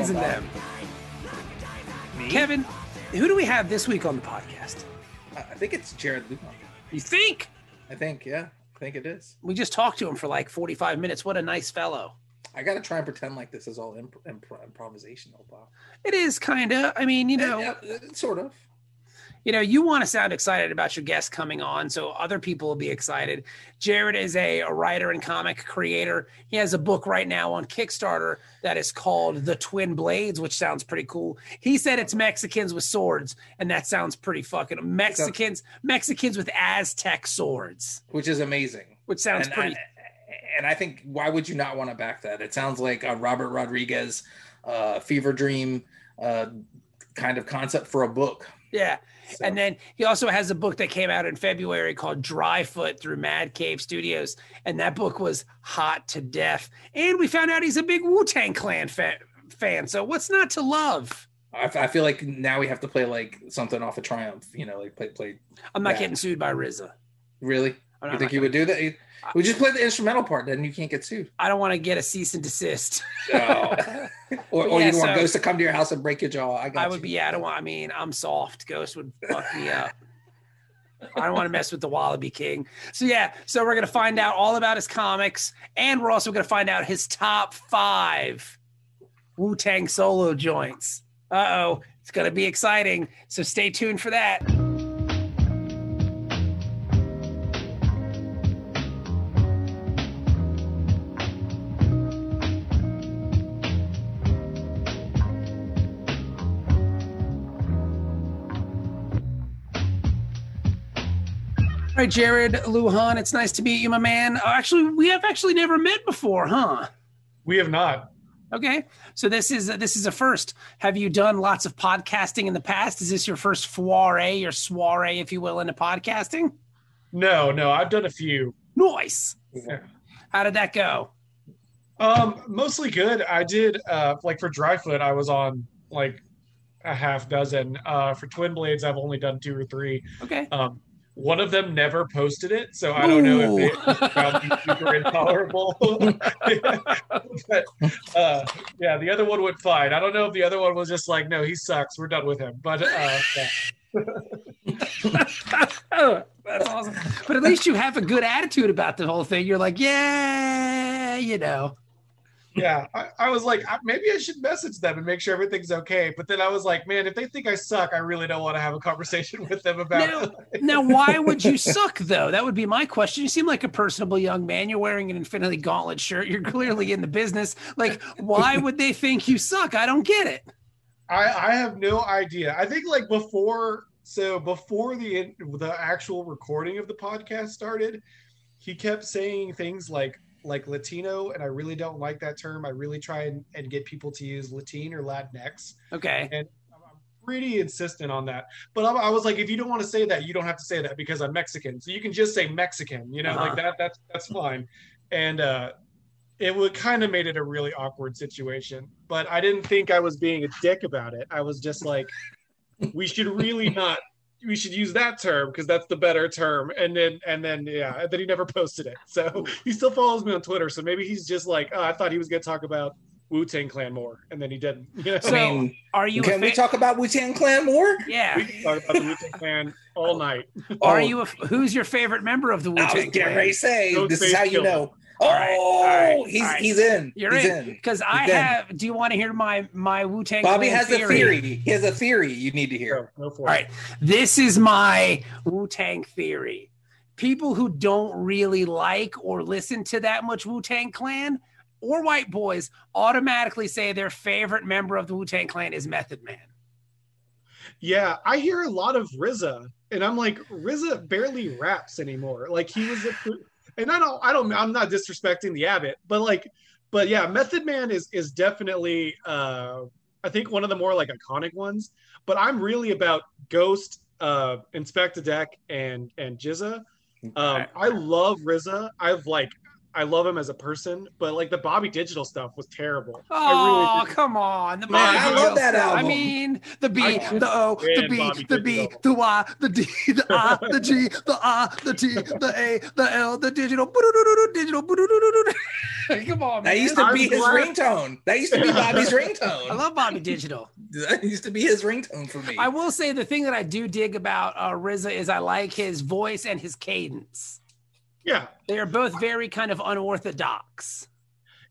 my man's in them. Kevin, who do we have this week on the podcast? I I think it's Jarred Lupon. You think? I think, yeah. I think it is. We just talked to him for like 45 minutes. What a nice fellow. I got to try and pretend like this is all imp- imp- improvisational, Bob. It is kind of. I mean, you know, sort of. You know, you want to sound excited about your guest coming on, so other people will be excited. Jarred is a, a writer and comic creator. He has a book right now on Kickstarter that is called The Twin Blades, which sounds pretty cool. He said it's Mexicans with swords, and that sounds pretty fucking Mexicans, Mexicans with Aztec swords, Which is amazing. which sounds and, pretty. I, and I think why would you not want to back that? It sounds like a Robert Rodriguez uh, fever dream uh, kind of concept for a book. yeah. So, And then he also has a book that came out in February called Dryfoot through Mad Cave Studios. And that book was hot to death. And we found out he's a big Wu Tang Clan fa- fan. So what's not to love? I, f- I feel like now we have to play like something off of Triumph. You know, like play play. I'm not Yeah. getting sued by RZA. Really? I'm You think you would do that? We just play the instrumental part, then you can't get sued. I don't want to get a cease and desist. No. Oh. or or Yeah, you want so- Ghost to come to your house and break your jaw. I got I you. would be, yeah, I don't want, I mean, I'm soft. Ghost would fuck me up. I don't want to mess with the Wallabee King. So, yeah, so we're going to find out all about his comics. And we're also going to find out his top five Wu Tang solo joints. Uh oh, it's going to be exciting. So, stay tuned for that. All right, Jarred Lujan, it's nice to meet you, my man. Uh, actually, we have actually never met before, huh? We have not. Okay, so this is this is a first. Have you done lots of podcasting in the past? Is this your first foray or soiree, if you will, into podcasting? No, no, I've done a few. Nice. Yeah. How did that go? Um, mostly good. I did uh like for Dryfoot, I was on like a half dozen. Uh for Twin Blades, I've only done two or three. Okay. Um one of them never posted it, so I don't know if they found me super intolerable. but uh yeah, the other one went fine. I don't know if the other one was just like, no, he sucks. We're done with him. But uh yeah. that's awesome. But at least you have a good attitude about the whole thing. You're like, yeah, you know. Yeah I, I was like maybe i should message them and make sure everything's okay but then i was like man if they think i suck i really don't want to have a conversation with them about Now, it now, why would you suck though? That would be my question. You seem like a personable young man. You're wearing an Infinity Gauntlet shirt. You're clearly in the business. Like, why would they think you suck? I don't get it. I, I have no idea i think like before so before the the actual recording of the podcast started he kept saying things like like latino and i really don't like that term i really try and, and get people to use latin or latinx Okay. and I'm I'm pretty insistent on that. But I, I was like, if you don't want to say that, you don't have to say that because I'm Mexican. So you can just say Mexican, you know, Uh-huh. like that. That's that's fine. And uh, it would kind of made it a really awkward situation. But I didn't think I was being a dick about it. I was just like, we should really not. We should use that term because that's the better term. And then and then yeah, and then he never posted it. So he still follows me on Twitter. So maybe he's just like, oh, I thought he was gonna talk about Wu Tang Clan more, and then he didn't. You know? So, I mean, are you? can a we talk about Wu Tang Clan more? Yeah. we can talk about the Wu Tang Clan all night. Are Oh, you? A, who's your favorite member of the Wu I was Tang Clan? say Ghostface this is how you know. All right, all right, oh, he's all right. he's in. You're he's in in. because I in. have. Do you want to hear my my Wu Tang? Bobby Clan has a theory. He has a theory you need to hear. Go, go for All right, this is my Wu Tang theory. People who don't really like or listen to that much Wu Tang Clan or white boys automatically say their favorite member of the Wu Tang Clan is Method Man. Yeah, I hear a lot of RZA, and I'm like, RZA barely raps anymore. Like he was a, and I don't, I don't, I'm not disrespecting the Abbott, but like, but yeah, Method Man is is definitely, uh, I think one of the more like iconic ones. But I'm really about Ghost, uh, Inspectah Deck, and and GZA. Um, I love RZA. I've like I love him as a person, but like the Bobby Digital stuff was terrible. Oh, I really come on. The Man, I love that stuff. album. I mean, the B, the O, the B, Bobby the B, Digital. the Y, the D, the I, the G, the I, the T, the A, the L, the digital. Digital. Come on, man. That used to I'm be his glad- ringtone. That used to be Bobby's ringtone. I love Bobby Digital. That used to be his ringtone for me. I will say the thing that I do dig about uh, RZA is I like his voice and his cadence. Yeah, They are both very kind of unorthodox.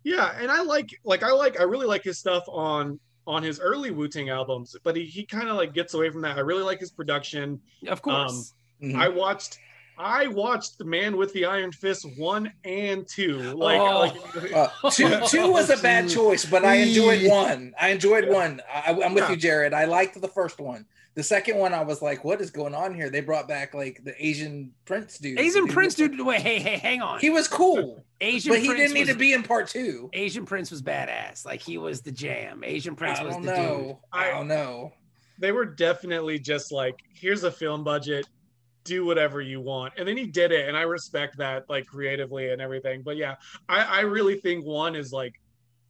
yeah, and I like like I like I really like his stuff on on his early Wu Tang albums, but he, he kind of like gets away from that. I really like his production. Of course. Mhm. I watched I watched The Man with the Iron Fist one and two. Like, Oh. like Uh, two, two was a bad choice, but I enjoyed one. I enjoyed one. I, I'm with you, Jarred. I liked the first one. The second one, I was like, "What is going on here?" They brought back like the Asian Prince dude. Asian Dude, Prince, dude. Wait, hey, hey, hang on. He was cool, Asian but he Prince didn't need was- to be in part two. Asian Prince was badass. Like he was the jam. Asian Prince was don't the dude. know. I don't know. they were definitely just like, here's a film budget, do whatever you want. And then he did it, and I respect that, like creatively and everything. But yeah, I, I really think one is like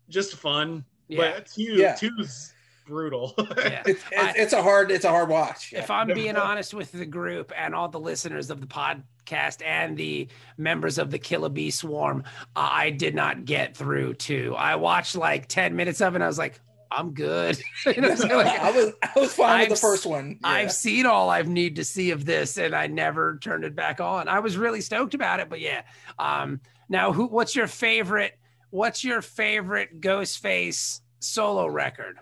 just fun, Yeah. but two Yeah. two's brutal. yeah. It's, I- it's, it's a hard it's a hard watch. If I'm being honest with the group and all the listeners of the podcast and the members of the Killer Bee Swarm, I did not get through two. I watched like 10 minutes of it and I was like, I'm good. you know, what I'm? Like, I was I was fine I've with the first one. Yeah. I've seen all I've need to see of this, and I never turned it back on. I was really stoked about it, but yeah. Um, now, who? What's your favorite? What's your favorite Ghostface solo record?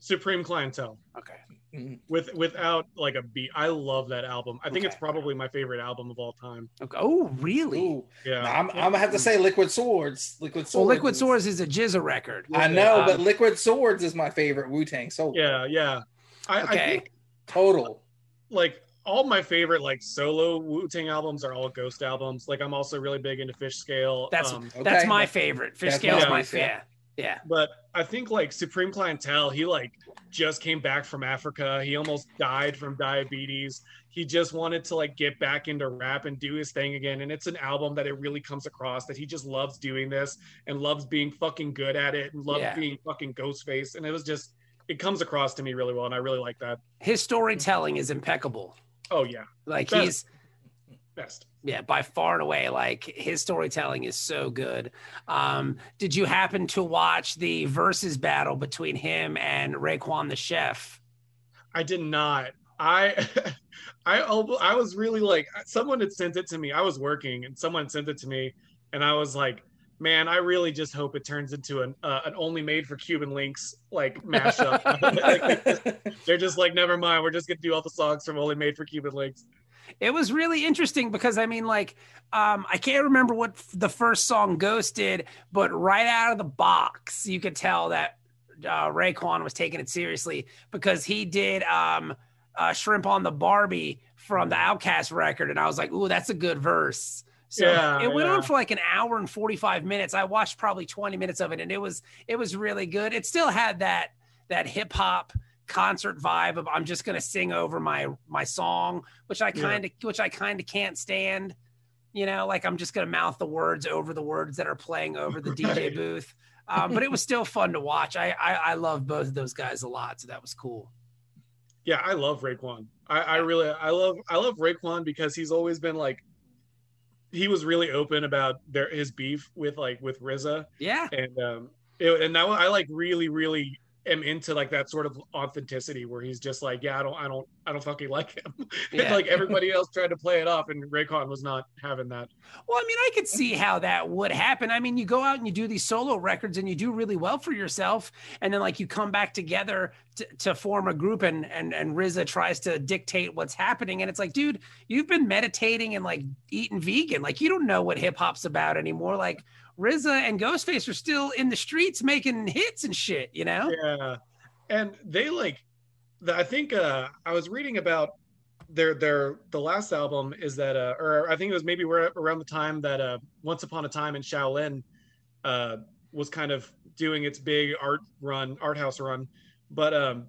Supreme Clientele. Okay, Mhm. With without like a beat. I love that album. I think it's probably my favorite album of all time. okay. Oh, really? Ooh. Yeah. I'm, I'm gonna have to say Liquid Swords. Liquid Swords. Well, Liquid Swords is a GZA record. I know, Um, but Liquid Swords is my favorite Wu Tang solo. Yeah, yeah. I, I Okay. think Total. like all my favorite like solo Wu Tang albums are all Ghost albums. Like I'm also really big into Fishscale. That's um, that's my favorite. Fishscale is my my favorite, yeah. But I think like Supreme Clientele, he like just came back from Africa. He almost died from diabetes. He just wanted to like get back into rap and do his thing again. And it's an album that it really comes across that he just loves doing this and loves being fucking good at it and loves Yeah. being fucking Ghostface. And it was just it comes across to me really well, and I really like that. His storytelling is impeccable. Oh yeah, Like he's best. yeah by far and away like his storytelling is so good um did you happen to watch the versus battle between him and Raekwon the chef I did not. I I I was really like someone had sent it to me. I was working and someone sent it to me and I was like, man, I really just hope it turns into an uh, an only made for Cuban Linx like mashup. like, they're just like, never mind, we're just gonna do all the songs from only made for Cuban Linx. It was really interesting because i mean like um i can't remember what f- the first song ghost did but right out of the box you could tell that uh Raekwon was taking it seriously because he did um uh shrimp on the barbie from the outcast record and i was like ooh that's a good verse. So Yeah, it went yeah. on for like an hour and 45 minutes. I watched probably 20 minutes of it and it was it was really good. It still had that that hip hop concert vibe of I'm just gonna sing over my my song, which I kind of which I kind of can't stand. You know, like I'm just gonna mouth the words over the words that are playing over the DJ booth. Um, but it was still fun to watch. I, I I love both of those guys a lot, so that was cool. Yeah, I love Raekwon. I, I really I love I love Raekwon because he's always been like he was really open about their his beef with like with RZA. Yeah, and um it, and now I like really really am into like that sort of authenticity where he's just like yeah I don't I don't I don't fucking like him Yeah. like everybody else tried to play it off and Raekwon was not having that Well, I mean, I could see how that would happen. I mean, you go out and you do these solo records and you do really well for yourself, and then like you come back together to, to form a group, and and and RZA tries to dictate what's happening, and it's like, dude, you've been meditating and like eating vegan, like you don't know what hip hop's about anymore. Like RZA and Ghostface are still in the streets making hits and shit, you know? yeah and they like I think uh, I was reading about their their the last album is that uh, or I think it was maybe around the time that uh, Once Upon a Time in Shaolin uh, was kind of doing its big art run, art house run. But um,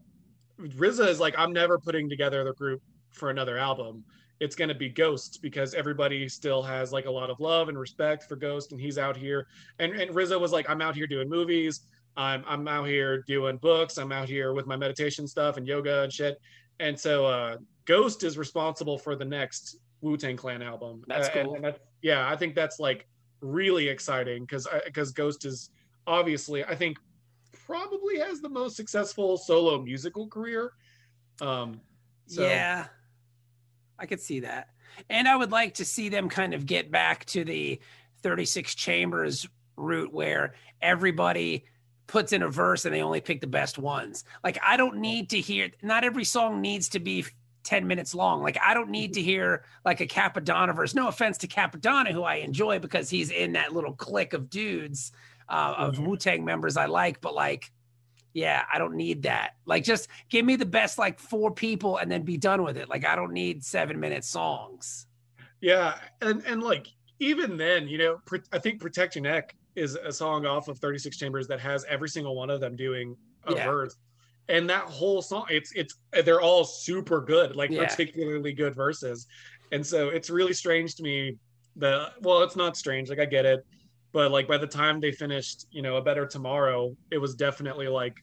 RZA is like, I'm never putting together the group for another album. It's going to be Ghost because everybody still has like a lot of love and respect for Ghost, and he's out here. And and RZA was like, I'm out here doing movies. I'm I'm out here doing books. I'm out here with my meditation stuff and yoga and shit. And so uh, Ghost is responsible for the next Wu Tang Clan album. That's cool. And, yeah, I think that's like really exciting because because Ghost is obviously I think probably has the most successful solo musical career. Um, so. Yeah, I could see that, and I would like to see them kind of get back to the 36 chambers route where everybody puts in a verse and they only pick the best ones. Like I don't need to hear not every song needs to be 10 minutes long. Like I don't need to hear like a Cappadonna verse. No offense to Cappadonna, who I enjoy because he's in that little clique of dudes uh, of mm-hmm. Wu Tang members I like, but like, yeah, I don't need that. Like, just give me the best like four people and then be done with it. Like, I don't need seven minute songs. Yeah, and and like even then, you know, I think "Protect Your Neck" is a song off of 36 Chambers that has every single one of them doing a yeah. verse. And that whole song it's it's they're all super good like yeah. particularly good verses. And so it's really strange to me that well it's not strange like i get it. But like by the time they finished you know a better tomorrow it was definitely like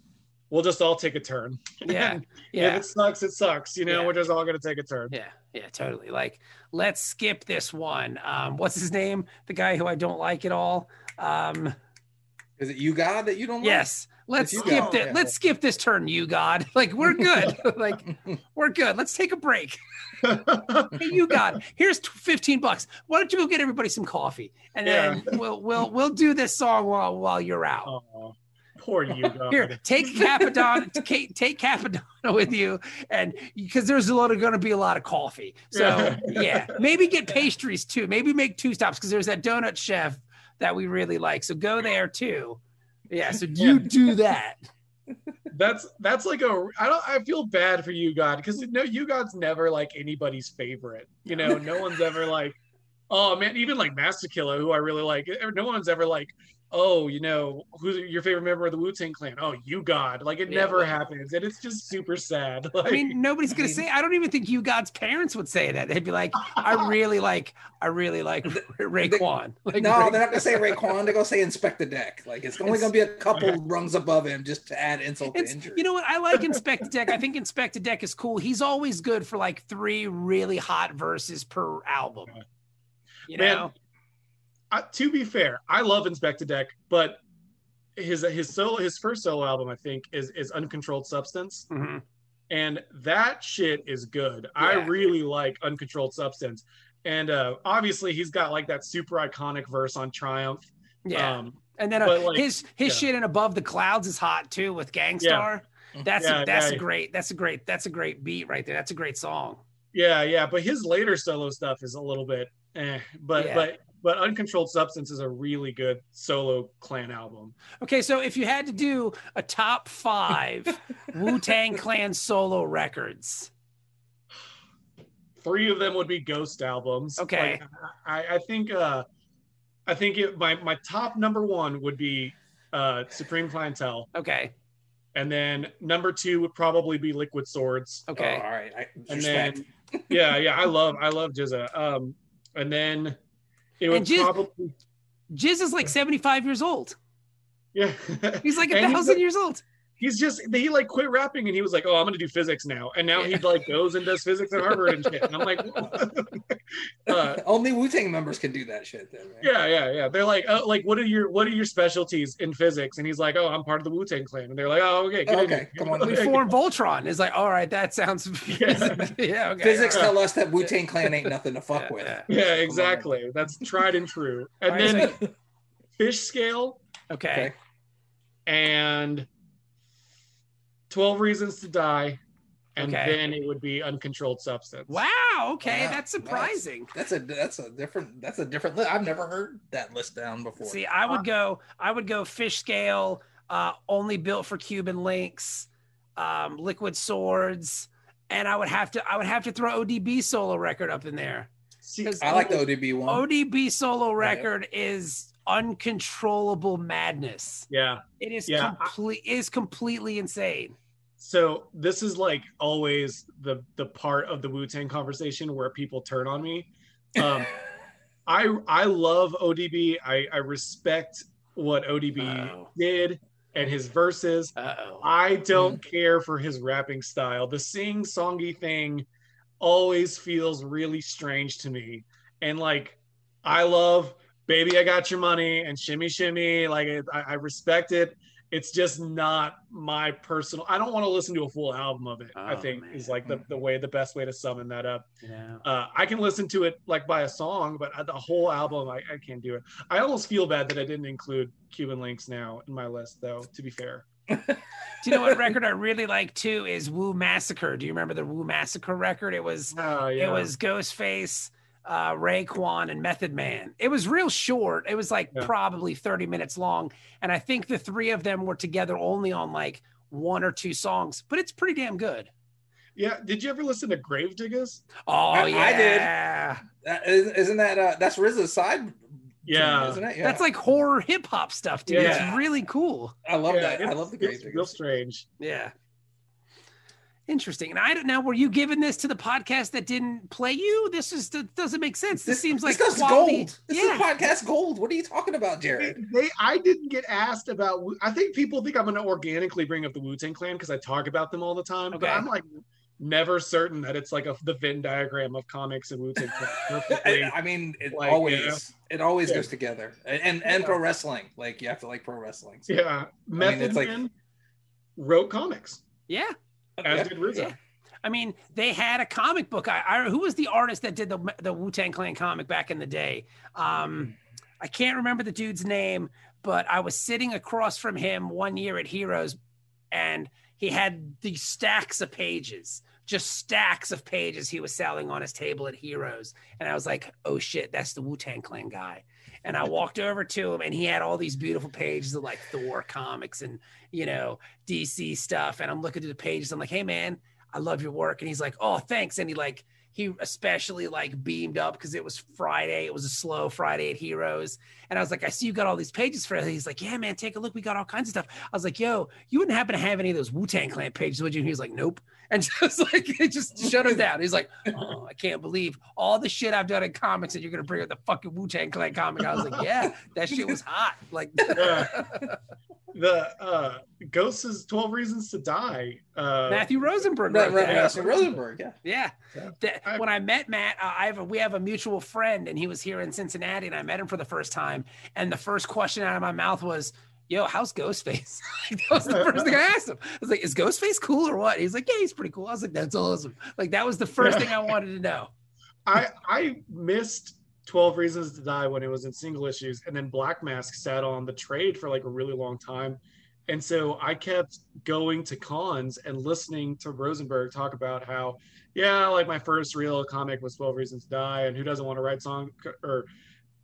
we'll just all take a turn. Yeah. Yeah if it sucks it sucks you know yeah. we're just all gonna take a turn. Yeah. Yeah totally. Like let's skip this one. Um what's his name? The guy who i don't like at all um is it U-God that you don't like? yes let's skip it. Let's skip this turn, U-God. Like we're good. like we're good. Let's take a break. hey, U-God, here's 15 bucks. Why don't you go get everybody some coffee, and then yeah. we'll we'll we'll do this song while while you're out. Oh, poor U-God. Here, take Cappadonna, take, take Cappadonna with you, and because there's a lot of going to be a lot of coffee. So yeah, maybe get pastries too. Maybe make two stops because there's that donut chef that we really like. So go there too. Yeah, so you do that. That's that's like a I don't I feel bad for U-God because no U-God's never like anybody's favorite. You know, no one's ever like, oh man, even like Masta Killa, who I really like, no one's ever like, oh, you know, who's your favorite member of the Wu Tang Clan? Oh, U-God. Like it yeah, never happens, and it's just super sad. Like, I mean, nobody's gonna I mean, say. I don't even think U-God's parents would say that. They'd be like, I really like, I really like Raekwon. Like, no, Ray- they're not gonna say Raekwon. They're gonna say Inspectah Deck. Like it's only it's, gonna be a couple rungs above him just to add insult to injury. You know what? I like Inspectah Deck. I think Inspectah Deck is cool. He's always good for like three really hot verses per album. You know. Man, uh, to be fair, I love Inspectah Deck, but his his solo his first solo album I think is is Uncontrolled Substance, mm-hmm. and that shit is good. Yeah. I really like Uncontrolled Substance, and uh, obviously he's got like that super iconic verse on Triumph. Yeah, um, and then uh, like, his his yeah. shit in Above the Clouds is hot too with Gang Starr. Yeah. That's a, that's a great that's a great that's a great beat right there. That's a great song. Yeah, yeah, but his later solo stuff is a little bit eh. But but but Uncontrolled Substance is a really good solo clan album. Okay, so if you had to do a top five Wu Tang Clan solo records, three of them would be Ghost albums. Okay, like, I, I think uh, I think it, my my top number one would be uh, Supreme Clientele. Okay. And then number two would probably be Liquid Swords. Okay. Oh, all right. I, and respect. then yeah, yeah, I love I love GZA. Um, and then it would Jiz, probably Jiz is like 75 years old. Yeah. He's like a thousand years old he's just he like quit rapping and he was like, oh, I'm gonna do physics now, and now he like goes and does physics at Harvard and shit. And I'm like, uh, only Wu Tang members can do that shit. Then, right? Yeah, yeah, yeah. They're like, oh, like what are your what are your specialties in physics? And he's like, oh, I'm part of the Wu Tang clan. And they're like, oh, okay, okay, come on. We form Voltron. Is like, all right, that sounds. Yeah, yeah okay. Physics tell us that Wu Tang clan ain't nothing to fuck yeah, with. Yeah, yeah exactly. That's tried and true. And then Fishscale. Okay. okay. And 12 Reasons to Die, and okay. then it would be Uncontrolled Substance. Wow. Okay, wow. that's surprising. That's, that's, a that's a different that's a different list. I've never heard that list down before. See, I would go I would go Fishscale, uh, only built for Cuban Linx. um, Liquid Swords, and I would have to I would have to throw ODB solo record up in there. See, 'Cause I like the ODB one. ODB solo record is uncontrollable madness. yeah. It is Yeah, complete is completely insane. So this is like always the the part of the Wu Tang conversation where people turn on me. Um, I I love ODB. I I respect what ODB Uh-oh. did and his verses. Uh-oh. I don't care for his rapping style. The sing songy thing always feels really strange to me. And like, I love "Baby, I Got Your Money" and "Shimmy Shimmy." Like, I, I respect it. It's just not my personal. I don't want to listen to a full album of it. I Oh, think man. is like the, the way the best way to summon that up. Yeah. Uh, I can listen to it like by a song, but the whole album, I, I can't do it. I almost feel bad that I didn't include Cuban Linx now in my list, though. To be fair. Do you know what record I really like too is Wu Massacre. Do you remember the Wu Massacre record? It was Oh yeah. it was Ghostface, uh, Raekwon, and Method Man. It was real short. It was like Yeah. probably 30 minutes long. And I think the three of them were together only on like one or two songs, but it's pretty damn good. Yeah. Did you ever listen to Gravediggaz? Oh, I- yeah. I did. That is, isn't that uh, that's RZA's side? Yeah. isn't it? Yeah. That's like horror hip hop stuff, dude. Yeah. It's really cool. I love Yeah, that. I love the it's Grave real strange. Yeah. Interesting. And I don't now. Were you giving this to the podcast that didn't play you? This is that doesn't make sense. This, seems like this stuff's gold. This yeah. is podcast gold. What are you talking about, Jarred? They, I didn't get asked about. I think people think I'm going to organically bring up the Wu Tang Clan because I talk about them all the time. But I'm like never certain that it's like a the Venn diagram of comics and Wu Tang Clan. I, I mean, it Like, always yeah. it always Yeah. goes together, and and, and Yeah. pro wrestling. Like you have to like pro wrestling. So, yeah. Method it's like- wrote comics, Yeah. As yeah. did RZA. Yeah. I mean, they had a comic book. I, I who was the artist that did the the Wu Tang Clan comic back in the day? Um, I can't remember the dude's name, but I was sitting across from him one year at Heroes, and he had these stacks of pages, just stacks of pages he was selling on his table at Heroes, and I was like, "Oh shit, that's the Wu Tang Clan guy." And I walked over to him, and he had all these beautiful pages of like Thor comics and you know DC stuff. And I'm looking through the pages. I'm like, "Hey man." I love your work. And he's like, oh, thanks. And he like, he especially like beamed up because it was Friday. It was a slow Friday at Heroes. And I was like, I see you got all these pages for it. He's like, yeah, man, take a look. We got all kinds of stuff. I was like, yo, you wouldn't happen to have any of those Wu Tang Clan pages, would you? And he was like, nope. And just like, it just shut him down. He's like, oh, I can't believe all the shit I've done in comics and you're going to bring up the fucking Wu Tang Clan comic. I was like, yeah, that shit was hot. Like, The uh, Ghosts' Twelve Reasons to Die. Uh, Matthew Rosenberg. Right, right, that. Matthew Rosenberg. Yeah. Yeah. Yeah. That- I- when I met Matt, uh, I have a, we have a mutual friend, and he was here in Cincinnati, and I met him for the first time. And the first question out of my mouth was, "Yo, how's Ghostface?" Like, that was the first thing I asked him. I was like, "Is Ghostface cool or what?" He's like, "Yeah, he's pretty cool." I was like, "That's awesome." Like that was the first thing I wanted to know. I I missed 12 Reasons to Die when it was in single issues, and then Black Mask sat on the trade for like a really long time. And so I kept going to cons and listening to Rosenberg talk about how, yeah, like my first real comic was 12 Reasons to Die, and who doesn't want to write song or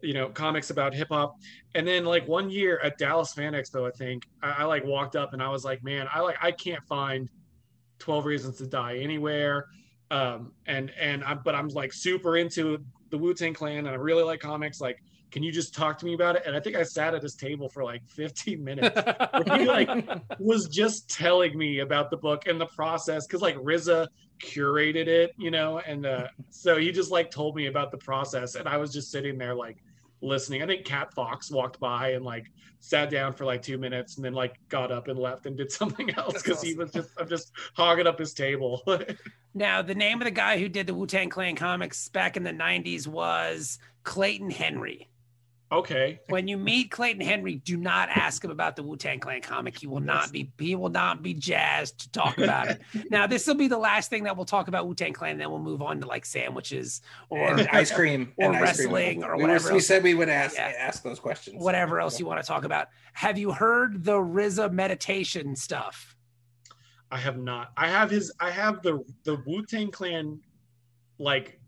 you know comics about hip hop. And then like one year at Dallas Fan Expo, I think I, I like walked up and I was like, man, I like I can't find 12 Reasons to Die anywhere um and and i but i'm like super into the wu-tang clan and i really like comics like can you just talk to me about it? And i think i sat at his table for like 15 minutes. He like was just telling me about the book and the process because like RZA curated it you know and uh so he just like told me about the process. And i was just sitting there like listening. I think cat fox walked by and like sat down for like two minutes and then like got up and left and did something else because he was just i'm just hogging up his table. Now, the name of the guy who did the Wu Tang Clan comics back in the '90s was Clayton Henry. Okay when you meet Clayton Henry, do not ask him about the Wu Tang Clan comic. He will not be he will not be jazzed to talk about it. now, this will be the last thing that we'll talk about Wu Tang Clan. Then we'll move on to like sandwiches or and ice cream or and ice cream. wrestling or we were- whatever We else. said we would ask Yeah. ask those questions. whatever else you want to talk about. Have you heard the RZA meditation stuff? I have not. I have his. I have the the Wu Tang Clan, like,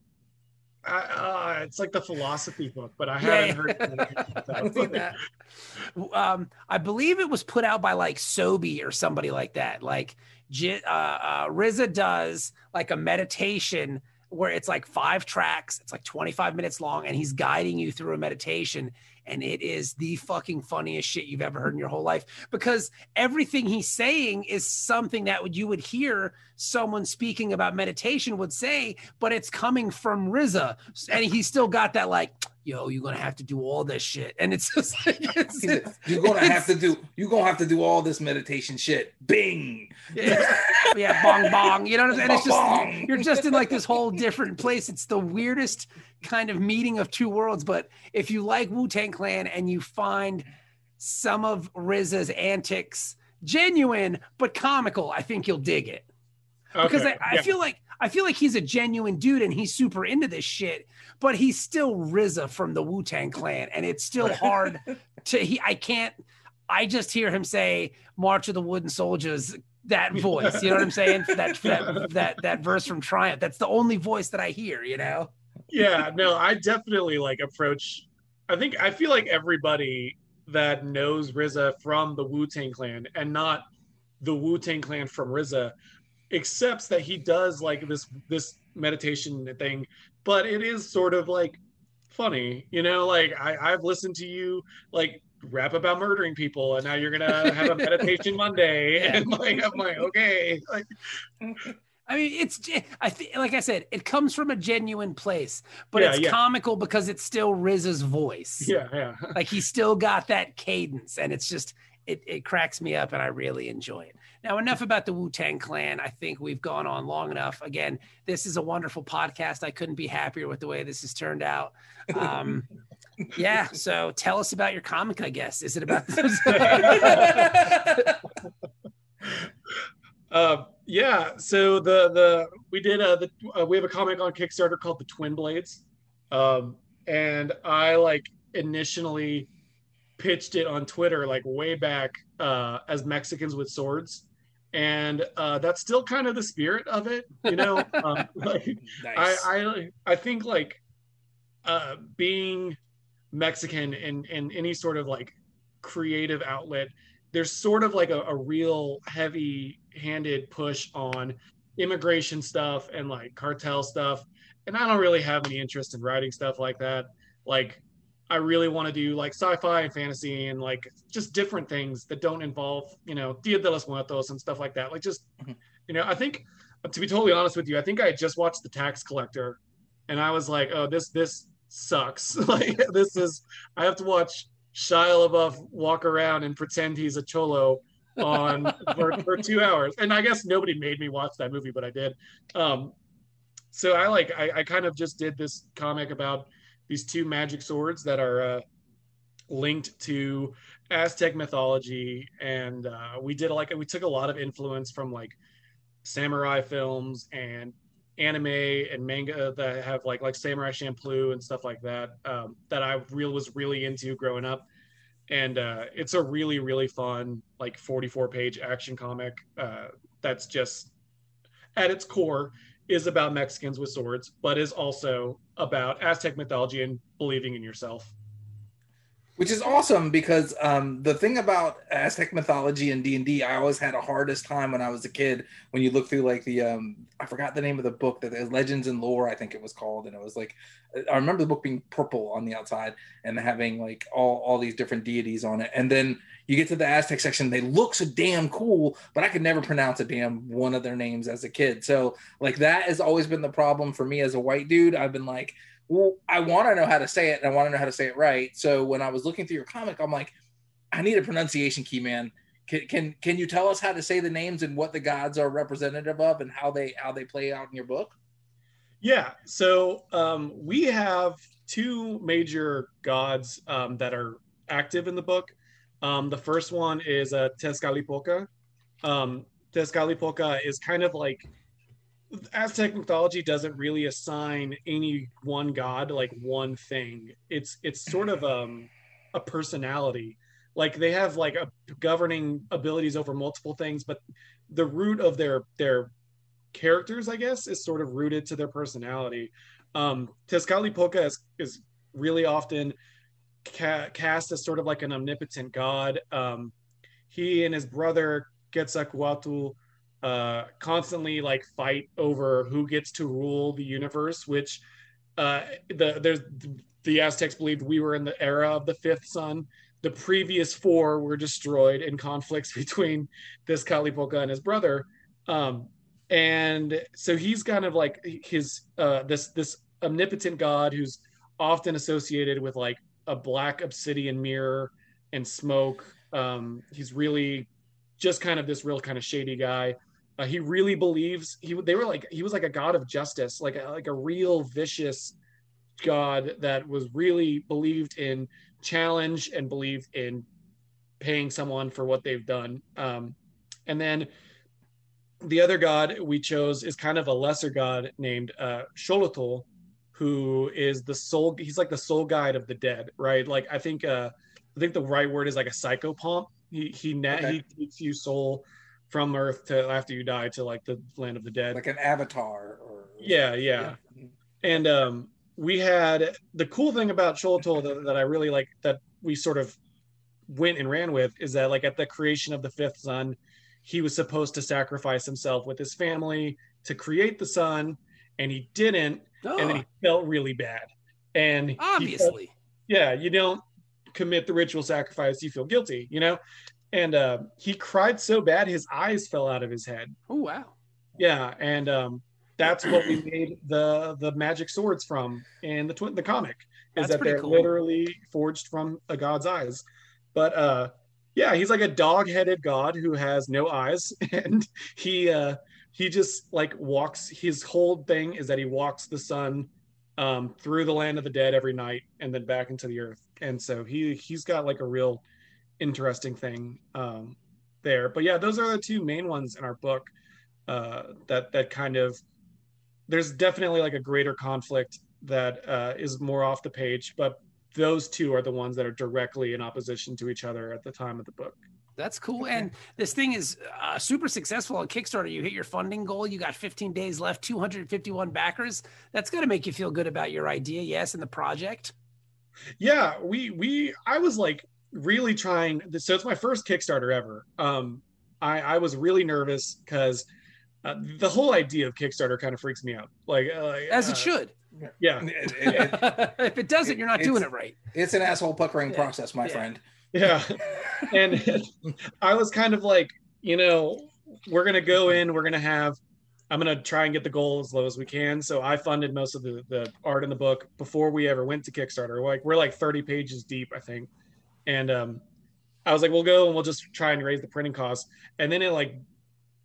uh, uh, it's like the philosophy book, but I haven't heard. I've seen that. Um, I believe it was put out by like Sobe or somebody like that. Like J- uh, uh, RZA does like a meditation where it's like five tracks, it's like 25 minutes long, and he's guiding you through a meditation. And it is the fucking funniest shit you've ever heard in your whole life because everything he's saying is something that would, you would hear someone speaking about meditation would say, but it's coming from RZA. And he still got that like, yo, you're gonna have to do all this shit. And it's just like it's, you're gonna have to do you're gonna have to do all this meditation shit. Bing. Yeah, yeah bong bong. You know what I'm saying? It's just you're just in like this whole different place. It's the weirdest kind of meeting of two worlds. But if you like Wu-Tang Clan and you find some of RZA's antics genuine but comical, I think you'll dig it. Okay. Because I, I yeah. feel like I feel like he's a genuine dude and he's super into this shit, but he's still RZA from the Wu Tang Clan, and it's still hard to. He, I can't. I just hear him say "March of the Wooden Soldiers." That voice, you know what I'm saying? That that that that verse from Triumph. That's the only voice that I hear. You know? Yeah. No, I definitely like approach. I think I feel like everybody that knows RZA from the Wu Tang Clan and not the Wu Tang Clan from RZA accepts that he does like this this meditation thing, but it is sort of like funny, you know. Like I, I've listened to you like rap about murdering people, and now you're gonna have a meditation Monday, and like I'm like okay, like. I mean, it's I think, like I said, it comes from a genuine place, but yeah, it's yeah. comical because it's still RZA's voice. Yeah, yeah. like he still got that cadence, and it's just it, it cracks me up and I really enjoy it. Now, enough about the Wu Tang Clan. I think we've gone on long enough. Again, this is a wonderful podcast. I couldn't be happier with the way this has turned out. Um, yeah, so tell us about your comic. I guess is it about? uh, yeah, so the the we did uh, the uh, we have a comic on Kickstarter called the Twin Blades, um, and I like initially pitched it on Twitter like way back uh, as Mexicans with swords, and uh, that's still kind of the spirit of it, you know. um, like, nice. I, I I think like uh, being Mexican in in any sort of like creative outlet, there's sort of like a, a real heavy-handed push on immigration stuff and like cartel stuff, and I don't really have any interest in writing stuff like that. Like I really want to do like sci-fi and fantasy and like just different things that don't involve, you know, Dia de los Muertos and stuff like that. Like just, mm-hmm. you know, I think to be totally honest with you, I think I just watched The Tax Collector and I was like, oh, this this sucks. like this is I have to watch Shia LaBeouf walk around and pretend he's a cholo on for, for two hours. And I guess nobody made me watch that movie, but I did. Um, so I like I, I kind of just did this comic about these two magic swords that are uh, linked to Aztec mythology, and uh, we did like we took a lot of influence from like samurai films and anime and manga that have like like Samurai Champloo and stuff like that um, that I real was really into growing up. And uh, it's a really really fun like 44 page action comic uh, that's just at its core is about Mexicans with swords, but is also about Aztec mythology and believing in yourself. Which is awesome because um, the thing about Aztec mythology and d&d I always had a hardest time when I was a kid. When you look through like the, um, I forgot the name of the book that Legends and Lore, I think it was called, and it was like, I remember the book being purple on the outside and having like all all these different deities on it, and then you get to the Aztec section, they look so damn cool, but I could never pronounce a damn one of their names as a kid. So like that has always been the problem for me as a white dude. I've been like, well, I want to know how to say it and I want to know how to say it right. So when I was looking through your comic, I'm like, I need a pronunciation key, man. Can, can can you tell us how to say the names and what the gods are representative of and how they how they play out in your book? Yeah, so um, we have two major gods um, that are active in the book. Um, the first one is uh, Tezcatlipoca. Um, Tezcatlipoca is kind of like Aztec mythology doesn't really assign any one god like one thing. It's it's sort of um, a personality. Like they have like a governing abilities over multiple things, but the root of their their characters, I guess, is sort of rooted to their personality. Um, Tezcatlipoca is, is really often ca- cast as sort of like an omnipotent god. Um, he and his brother Quetzalcoatl uh, constantly like fight over who gets to rule the universe. Which uh, the there's the Aztecs believed we were in the era of the fifth sun. The previous four were destroyed in conflicts between Tezcatlipoca and his brother. Um, and so he's kind of like his uh, this this omnipotent god who's often associated with like a black obsidian mirror and smoke. Um, he's really just kind of this real kind of shady guy. Uh, he really believes he they were like he was like a god of justice, like a, like a real vicious god that was really believed in challenge and believed in paying someone for what they've done. Um, and then the other god we chose is kind of a lesser god named uh, Xolotl, who is the soul. He's like the soul guide of the dead, right? Like I think uh, I think the right word is like a psychopomp. He he okay. he you soul from Earth to after you die to like the land of the dead, like an avatar. Or yeah, yeah. yeah. And um, we had the cool thing about Xolotl that, that I really like that we sort of went and ran with is that like at the creation of the fifth sun he was supposed to sacrifice himself with his family to create the sun and he didn't oh. and then he felt really bad and obviously felt, yeah you don't commit the ritual sacrifice you feel guilty you know and uh, he cried so bad his eyes fell out of his head oh wow yeah and um, that's what we made the the magic swords from in the tw- the comic is that's that they're cool. literally forged from a god's eyes but uh yeah, he's like a dog-headed god who has no eyes, and he uh, he just like walks. His whole thing is that he walks the sun um, through the land of the dead every night and then back into the earth. And so he he's got like a real interesting thing um, there. But yeah, those are the two main ones in our book uh, that that kind of there's definitely like a greater conflict that uh, is more off the page, but those two are the ones that are directly in opposition to each other at the time of the book. That's cool. And this thing is uh, super successful on Kickstarter. You hit your funding goal. You got 15 days left, 251 backers. That's got to make you feel good about your idea, yes, and the project. Yeah, we we I was like really trying. So it's my first Kickstarter ever. Um, I I was really nervous because uh, the whole idea of Kickstarter kind of freaks me out. Like, uh, as it uh, should. Yeah. It, it, if it doesn't, you're not doing it right. It's an asshole puckering yeah. process, my yeah. friend. Yeah. and I was kind of like, you know, we're gonna go in, we're gonna have I'm gonna try and get the goal as low as we can. So I funded most of the, the art in the book before we ever went to Kickstarter. Like we're like 30 pages deep, I think. And um I was like, we'll go and we'll just try and raise the printing costs. And then it like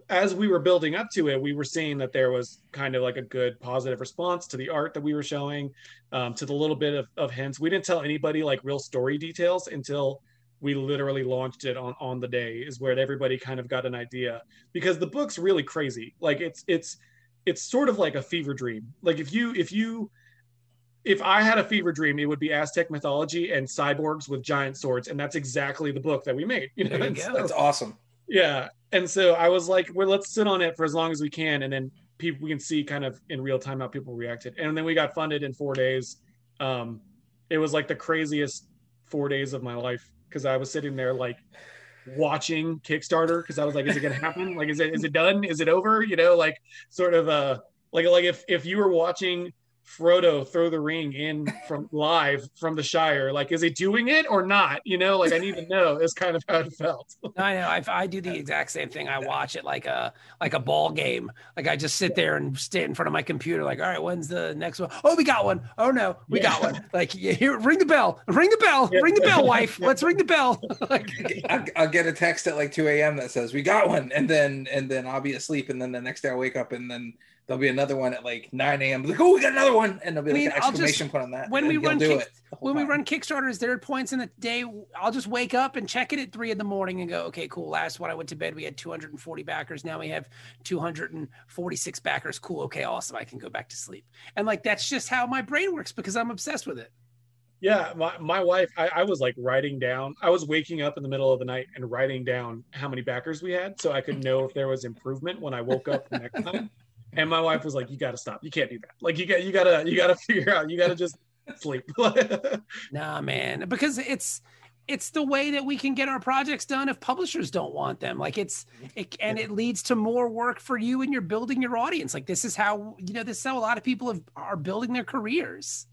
as we were building up to it, we were seeing that there was kind of like a good positive response to the art that we were showing, um, to the little bit of, of hints. We didn't tell anybody like real story details until we literally launched it on, on the day is where everybody kind of got an idea because the book's really crazy. Like it's, it's, it's sort of like a fever dream. Like if you, if you, if I had a fever dream, it would be Aztec mythology and cyborgs with giant swords, and that's exactly the book that we made. You know, you so, that's awesome. Yeah, and so I was like, well, let's sit on it for as long as we can, and then people we can see kind of in real time how people reacted. And then we got funded in four days. Um, it was like the craziest four days of my life because I was sitting there like watching Kickstarter because I was like, is it gonna happen? Like, is it is it done? Is it over? You know, like sort of uh like like if if you were watching Frodo throw the ring in from live from the Shire. Like, is he doing it or not? You know, like I need to know. Is kind of how it felt. I know. I, I do the exact same thing. I watch it like a like a ball game. Like I just sit there and sit in front of my computer. Like, all right, when's the next one? Oh, we got one. Oh no, we yeah. got one. Like, here, ring the bell. Ring the bell. Yeah. Ring the bell, wife. Let's ring the bell. like, I'll get a text at like 2 a.m. that says we got one, and then and then I'll be asleep, and then the next day I wake up, and then there'll be another one at like 9 a.m. Like, oh, we got another one, and there'll be like I mean, an exclamation just, point on that. When we run kick, when time. we run Kickstarters, there are points in the day I'll just wake up and check it at three in the morning and go, okay, cool. Last one I went to bed, we had 240 backers. Now we have 246 backers. Cool. Okay, awesome. I can go back to sleep. And like that's just how my brain works because I'm obsessed with it. Yeah, my, my wife, I, I was like writing down, I was waking up in the middle of the night and writing down how many backers we had so I could know if there was improvement when I woke up the next time. And my wife was like, "You got to stop. You can't do that. Like you got you got to you got to figure out. You got to just sleep." nah, man, because it's it's the way that we can get our projects done if publishers don't want them like it's it, and it leads to more work for you and you're building your audience like this is how you know this is how a lot of people have, are building their careers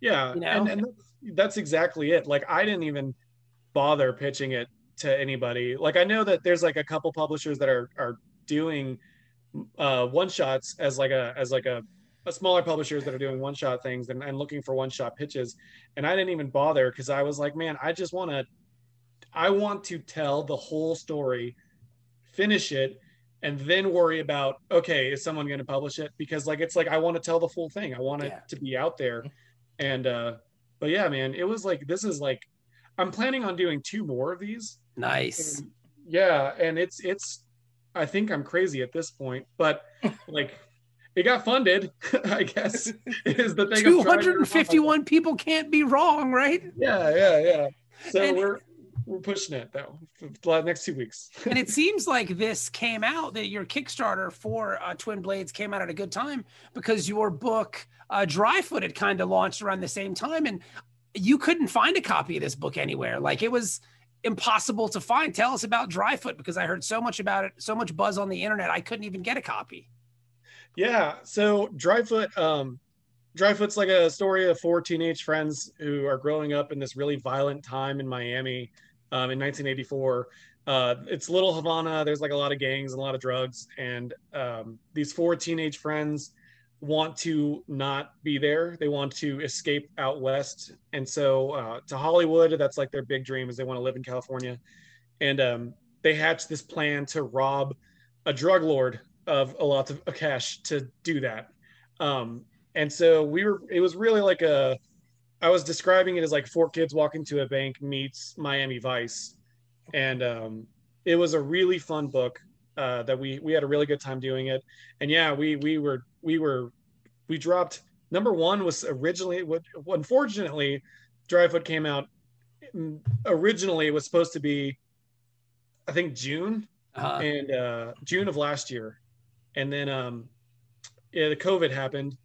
yeah You know? and, and that's, that's exactly it like i didn't even bother pitching it to anybody like i know that there's like a couple publishers that are are doing uh one shots as like a as like a, a smaller publishers that are doing one shot things and, and looking for one shot pitches. And i didn't even bother because i was like man i just want to i want to tell the whole story finish it and then worry about okay is someone going to publish it? Because like it's like i want to tell the full thing. I want it Yeah. to be out there. And uh but yeah man it was like this is like i'm planning on doing two more of these. Nice. And, yeah and it's it's i think i'm crazy at this point but like it got funded i guess is the thing I'm trying to- 251 people can't be wrong right? Yeah yeah yeah. So And- we're we're pushing it though for the next two weeks. And it seems like this came out that your Kickstarter for uh, Twin Blades came out at a good time because your book uh, Dryfoot had kind of launched around the same time, and you couldn't find a copy of this book anywhere. Like it was impossible to find. Tell us about Dryfoot because I heard so much about it, so much buzz on the internet. I couldn't even get a copy. Yeah. So Dryfoot, um, Dryfoot's like a story of four teenage friends who are growing up in this really violent time in Miami um, in 1984. Uh, it's Little Havana. There's like a lot of gangs and a lot of drugs, and um, these four teenage friends want to not be there. They want to escape out west, and so uh, to Hollywood. That's like their big dream is they want to live in California, and um, they hatch this plan to rob a drug lord of a lot of cash to do that. Um, and so we were, it was really like a, I was describing it as like four kids walking to a bank meets Miami Vice. And um, it was a really fun book uh, that we, we had a really good time doing it. And yeah, we, we were, we were, we dropped, number one was originally, what unfortunately, Dryfoot came out mm, originally it was supposed to be, I think June. Uh, and uh, June of last year, and then um, yeah, the COVID happened,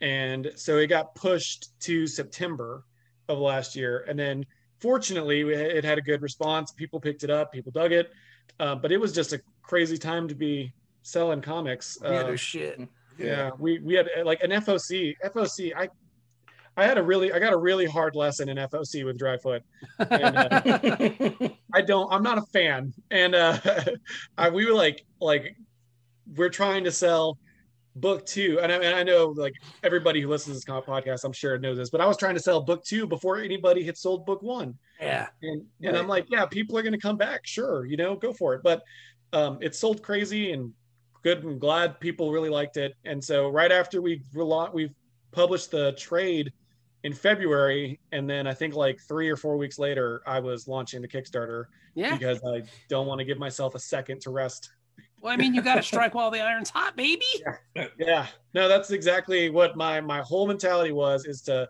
and so it got pushed to September of last year, and then fortunately it had a good response. People picked it up, people dug it, uh, but it was just a crazy time to be selling comics. yeah, Uh, shit. Yeah, we we had uh, like an FOC. FOC, I I had a really I got a really hard lesson in FOC with Dryfoot. And, uh, I don't. I'm not a fan, and uh, I, we were like, like, we're trying to sell book two, and I, and I know like everybody who listens to this podcast, I'm sure knows this, but I was trying to sell book two before anybody had sold book one, Yeah. and and I'm like, yeah, people are going to come back, sure, you know, go for it, but um, it sold crazy and good and glad people really liked it, and so right after we we published the trade in February, and then I think like three or four weeks later, I was launching the Kickstarter Yeah. because I don't want to give myself a second to rest. Well, I mean, you got to strike while the iron's hot, baby. Yeah, no, that's exactly what my my whole mentality was: is to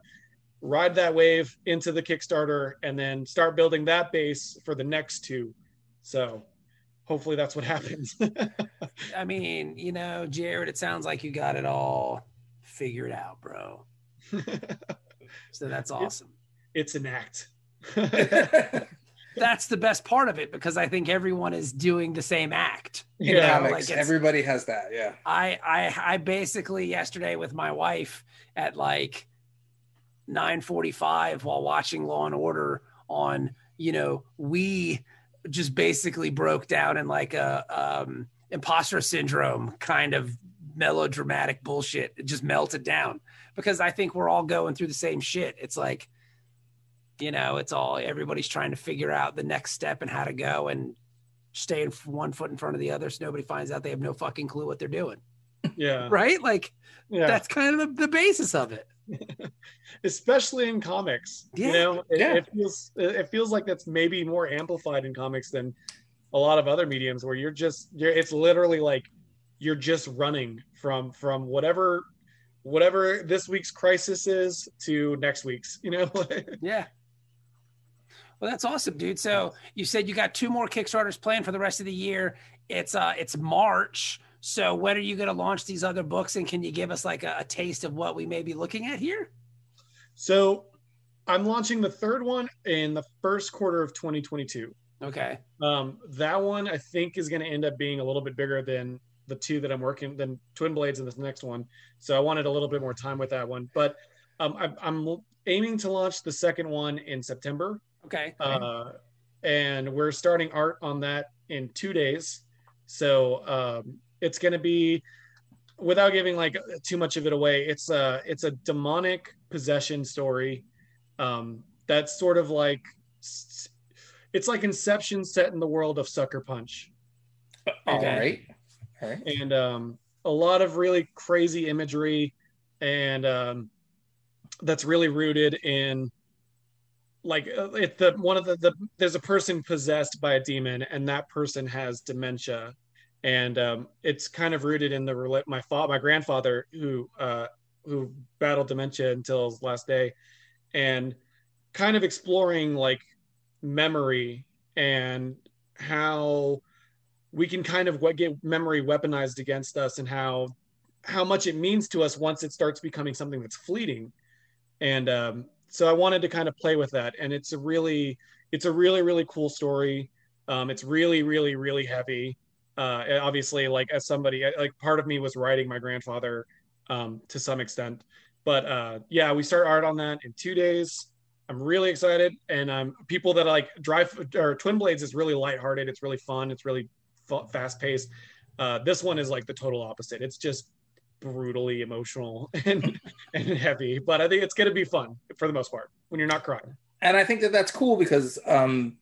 ride that wave into the Kickstarter and then start building that base for the next two. So hopefully that's what happens. I mean, you know, Jarred, it sounds like you got it all figured out, bro. So that's awesome. it's an act. That's the best part of it because I think everyone is doing the same act. In Yeah, like everybody has that. Yeah. I I I basically yesterday with my wife at like 9:45 while watching Law and Order on, you know, we just basically broke down in like a um imposter syndrome kind of melodramatic bullshit. It just melted down because I think we're all going through the same shit. It's like you know, it's all everybody's trying to figure out the next step and how to go and staying one foot in front of the other so nobody finds out they have no fucking clue what they're doing Yeah, right? Like yeah. that's kind of the, the basis of it. especially in comics. Yeah, You know, it, yeah. it feels it feels like that's maybe more amplified in comics than a lot of other mediums where you're just you're it's literally like you're just running from from whatever whatever this week's crisis is to next week's, you know? Yeah. Well, that's awesome, dude. So you said you got two more Kickstarters planned for the rest of the year. It's uh it's March. So when are you going to launch these other books? And can you give us like a, a taste of what we may be looking at here? So I'm launching the third one in the first quarter of 2022. Okay. Um, that one I think is going to end up being a little bit bigger than the two that I'm working than Twin Blades in this next one. So I wanted a little bit more time with that one, but um, I, I'm aiming to launch the second one in September. Okay. Uh, and we're starting art on that in two days. So um, it's going to be, without giving like too much of it away, it's a it's a demonic possession story. Um, that's sort of like it's like Inception set in the world of Sucker Punch. All right. All right. And um, a lot of really crazy imagery, and um, that's really rooted in like uh, it the one of the, the there's a person possessed by a demon and that person has dementia and um, it's kind of rooted in the my father my grandfather who uh, who battled dementia until his last day and kind of exploring like memory and how we can kind of get memory weaponized against us and how how much it means to us once it starts becoming something that's fleeting. And um, so i wanted to kind of play with that. And it's a really it's a really really cool story. Um, it's really really really heavy uh, obviously like as somebody like part of me was writing my grandfather um, to some extent. But uh, yeah we start art on that in two days. I'm really excited. And um, people that like drive or twin blades is really lighthearted. It's really fun. It's really f- fast paced uh, this one is like the total opposite. It's just brutally emotional and and heavy. But i think it's going to be fun for the most part when you're not crying. And i think that that's cool because um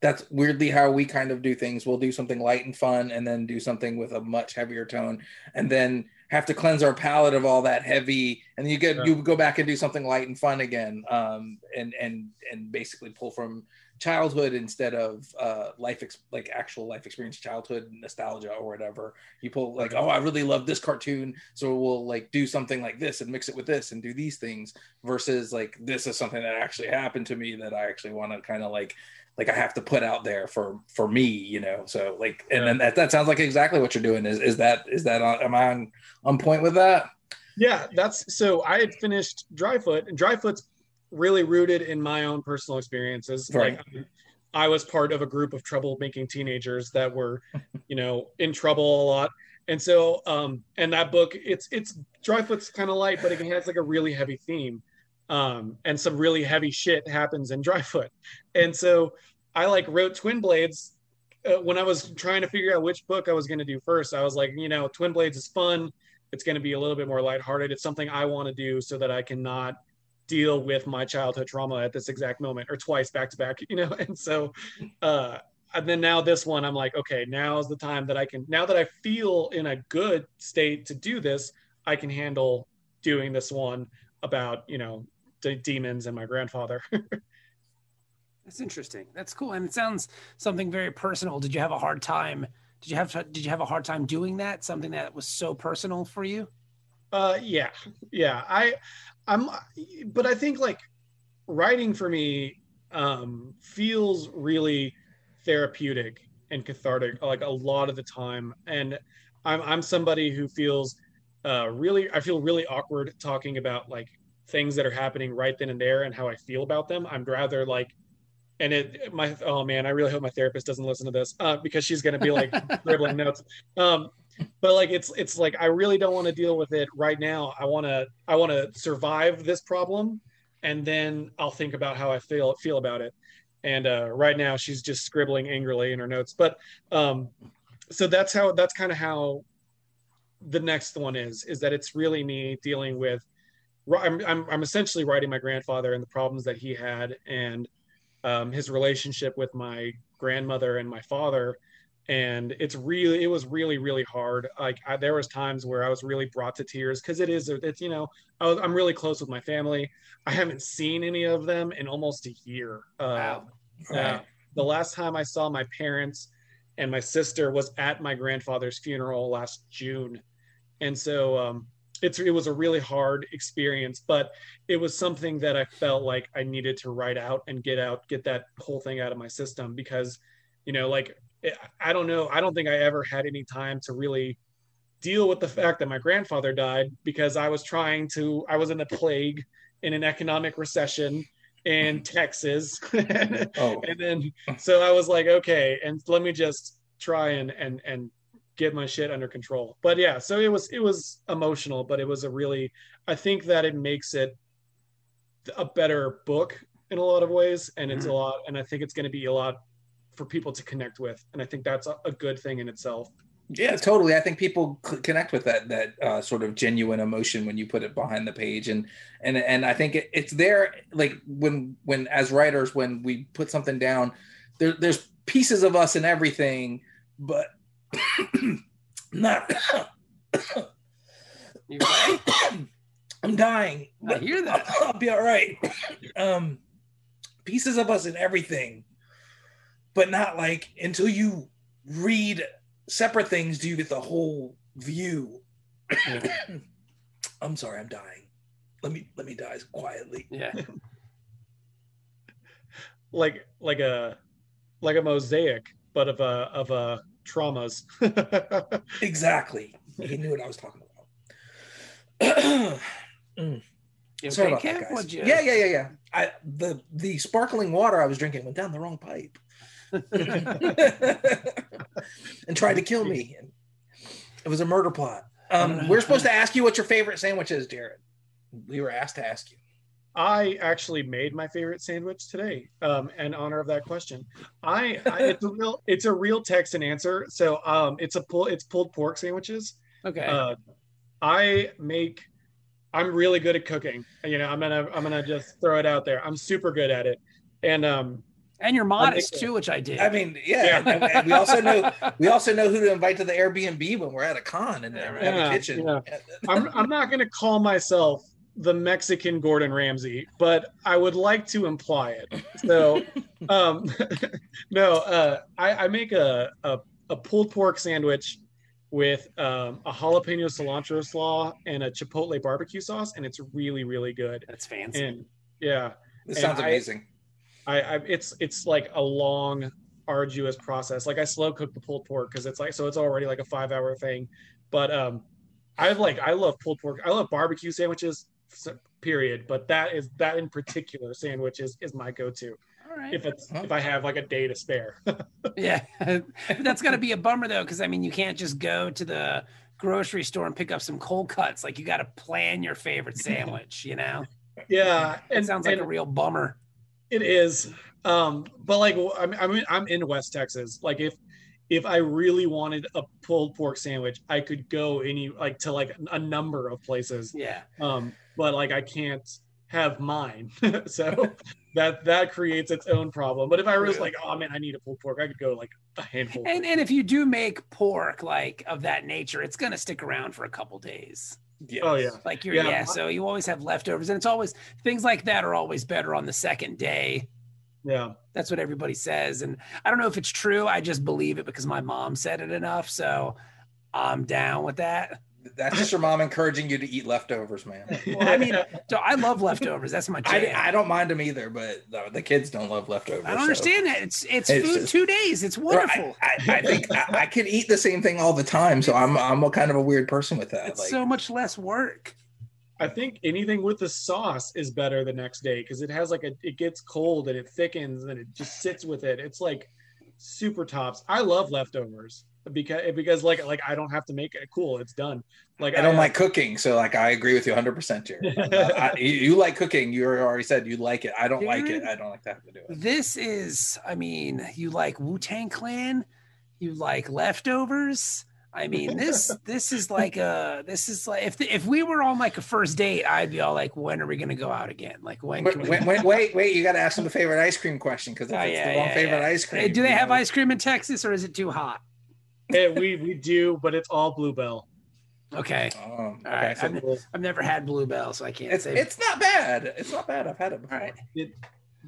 that's weirdly how we kind of do things. We'll do something light and fun and then do something with a much heavier tone and then have to cleanse our palate of all that heavy and then you get yeah. you go back and do something light and fun again um, and and and basically pull from childhood instead of uh, life ex- like actual life experience childhood nostalgia or whatever you pull like oh i really love this cartoon so we'll like do something like this and mix it with this and do these things versus like this is something that actually happened to me that i actually want to kind of like like I have to put out there for for me, you know. So like, and then that, that sounds like exactly what you're doing. Is is that is that on, am I on on point with that? Yeah, that's so. I had finished Dryfoot, and Dryfoot's really rooted in my own personal experiences. Right. Like I was part of a group of troublemaking teenagers that were, you know, in trouble a lot. And so, um, and that book, it's it's Dryfoot's kind of light, but it has like a really heavy theme um, and some really heavy shit happens in Dryfoot. And so I like wrote Twin Blades uh, when I was trying to figure out which book I was going to do first. I was like, you know, Twin Blades is fun. It's going to be a little bit more lighthearted. It's something I want to do so that I cannot deal with my childhood trauma at this exact moment or twice back to back, you know? And so, uh, and then now this one, I'm like, okay, now is the time that I can, now that I feel in a good state to do this, I can handle doing this one about, you know, d- demons and my grandfather. That's interesting. That's cool, and it sounds something very personal. Did you have a hard time? Did you have did you have a hard time doing that? Something that was so personal for you? Uh, yeah, yeah. I, I'm, but I think like writing for me um, feels really therapeutic and cathartic, like a lot of the time. And I'm I'm somebody who feels uh, really I feel really awkward talking about like things that are happening right then and there and how I feel about them. I'm rather like, and it my oh man, I really hope my therapist doesn't listen to this uh, because she's gonna be like scribbling notes. Um, but like it's it's like I really don't want to deal with it right now. I want to I want to survive this problem, and then I'll think about how I feel feel about it. And uh, right now she's just scribbling angrily in her notes. But um, so that's how that's kind of how the next one is is that it's really me dealing with I'm, I'm, I'm essentially writing my grandfather and the problems that he had and um, his relationship with my grandmother and my father. And it's really it was really really hard. Like I, there was times where i was really brought to tears because it is it's you know I was, i'm really close with my family. I haven't seen any of them in almost a year. Uh, wow. uh, the last time i saw my parents and my sister was at my grandfather's funeral last june. And so um, it's it was a really hard experience but it was something that i felt like i needed to write out and get out get that whole thing out of my system because you know like eh, i don't know i don't think i ever had any time to really deal with the fact that my grandfather died because i was trying to i was in a plague in an economic recession and Texas. Oh. and then so I was like, okay, and let me just try and and and get my shit under control. But yeah, so it was it was emotional, but it was a really I think that it makes it a better book in a lot of ways and it's a lot and I think it's going to be a lot for people to connect with and I think that's a, a good thing in itself. Yeah, totally. I think people connect with that that uh, sort of genuine emotion when you put it behind the page, and and and I think it, it's there. Like when when as writers, when we put something down, there, there's pieces of us in everything, but not. You? I'm dying. I hear that. I'll be all right. Um, pieces of us in everything, but not like until you read separate things do you get the whole view. I'm sorry, I'm dying. Let me let me die quietly. Yeah. Like like a like a mosaic but of a of a traumas. Exactly. He knew what I was talking about. You Sorry okay, about that, guys. You- Yeah, yeah, yeah, yeah. I the the sparkling water I was drinking went down the wrong pipe. and tried to kill me. It was a murder plot. Um, we're supposed to ask you what your favorite sandwich is, Jarred. We were asked to ask you. I actually made my favorite sandwich today um, in honor of that question. I, I it's a real it's a real text and answer. So um, it's a pull it's pulled pork sandwiches. Okay. Uh, I make I'm really good at cooking. You know, I'm gonna I'm gonna just throw it out there. I'm super good at it. And um, and you're modest too, which I did. I mean, yeah, Yeah. and- and we also know we also know who to invite to the Airbnb when we're at a con and have Yeah, a kitchen. yeah. I'm I'm not gonna call myself the Mexican Gordon Ramsay, but I would like to imply it. So, um, no, uh, I, I make a, a a pulled pork sandwich with um, a jalapeno cilantro slaw and a chipotle barbecue sauce, and it's really really good. That's fancy. And yeah, This And sounds amazing. I, I it's it's like a long arduous process like i slow cook the pulled pork because it's like so it's already like a five hour thing but um i like i love pulled pork i love barbecue sandwiches s- period but that is that in particular sandwich is, is my go-to All right. if it's Huh? if i have like a day to spare yeah. But That's got to be a bummer though, because I mean, you can't just go to the grocery store and pick up some cold cuts. Like you got to plan your favorite sandwich. You know, yeah it sounds like and a real bummer. It is, um, but like i mean, I'm in, I'm in West Texas. Like if if I really wanted a pulled pork sandwich, I could go any like to like a number of places. Yeah. Um, but like I can't have mine, so that that creates its own problem. But if I was like, oh man, I need a pulled pork, I could go like a handful. And and if you do make pork like of that nature, it's gonna stick around for a couple days. Yes. oh yeah, Like you're yeah. Yeah. so you always have leftovers, and it's always things like that are always better on the second day. yeah. That's what everybody says, and I don't know if it's true. I just believe it because my mom said it enough, so I'm down with that. That's just your mom encouraging you to eat leftovers, man. Well, I mean, so I love leftovers. That's my I, jam. I don't mind them either, but the, the kids don't love leftovers. I don't so- understand that. It's it's, It's food just- two days. It's Or wonderful. I, I, I think I, I can eat the same thing all the time, so I'm I'm a kind of a weird person with that. it's Like, so much less work. I think anything with the sauce is better the next day because it has like a it gets cold and it thickens and it just sits with it. It's like super tops. I love leftovers because because like like I don't have to make it. Cool, it's done. Like I don't like cooking, so like I agree with you 100, percent Jarred. I'm not- I- you, you like cooking. You already said you like it. I don't like it. I don't like to have to do it. This is, I mean, you like Wu Tang Clan, you like leftovers. I mean, this this is like a this is like if the, if we were on like a first date, I'd be all like, when are we gonna go out again? Like when? Wait, Can we... wait, wait, wait, wait, You got to ask them the favorite ice cream question because if Oh, it's yeah, the wrong yeah, favorite yeah. ice cream, do they have know, ice cream in Texas, or is it too hot? Yeah, we we do, but it's all bluebell. Okay, oh, all okay, right. so I've, I've never had Bluebell, so I can't it's say. it's not bad. It's not bad. I've had it before. all right. Did,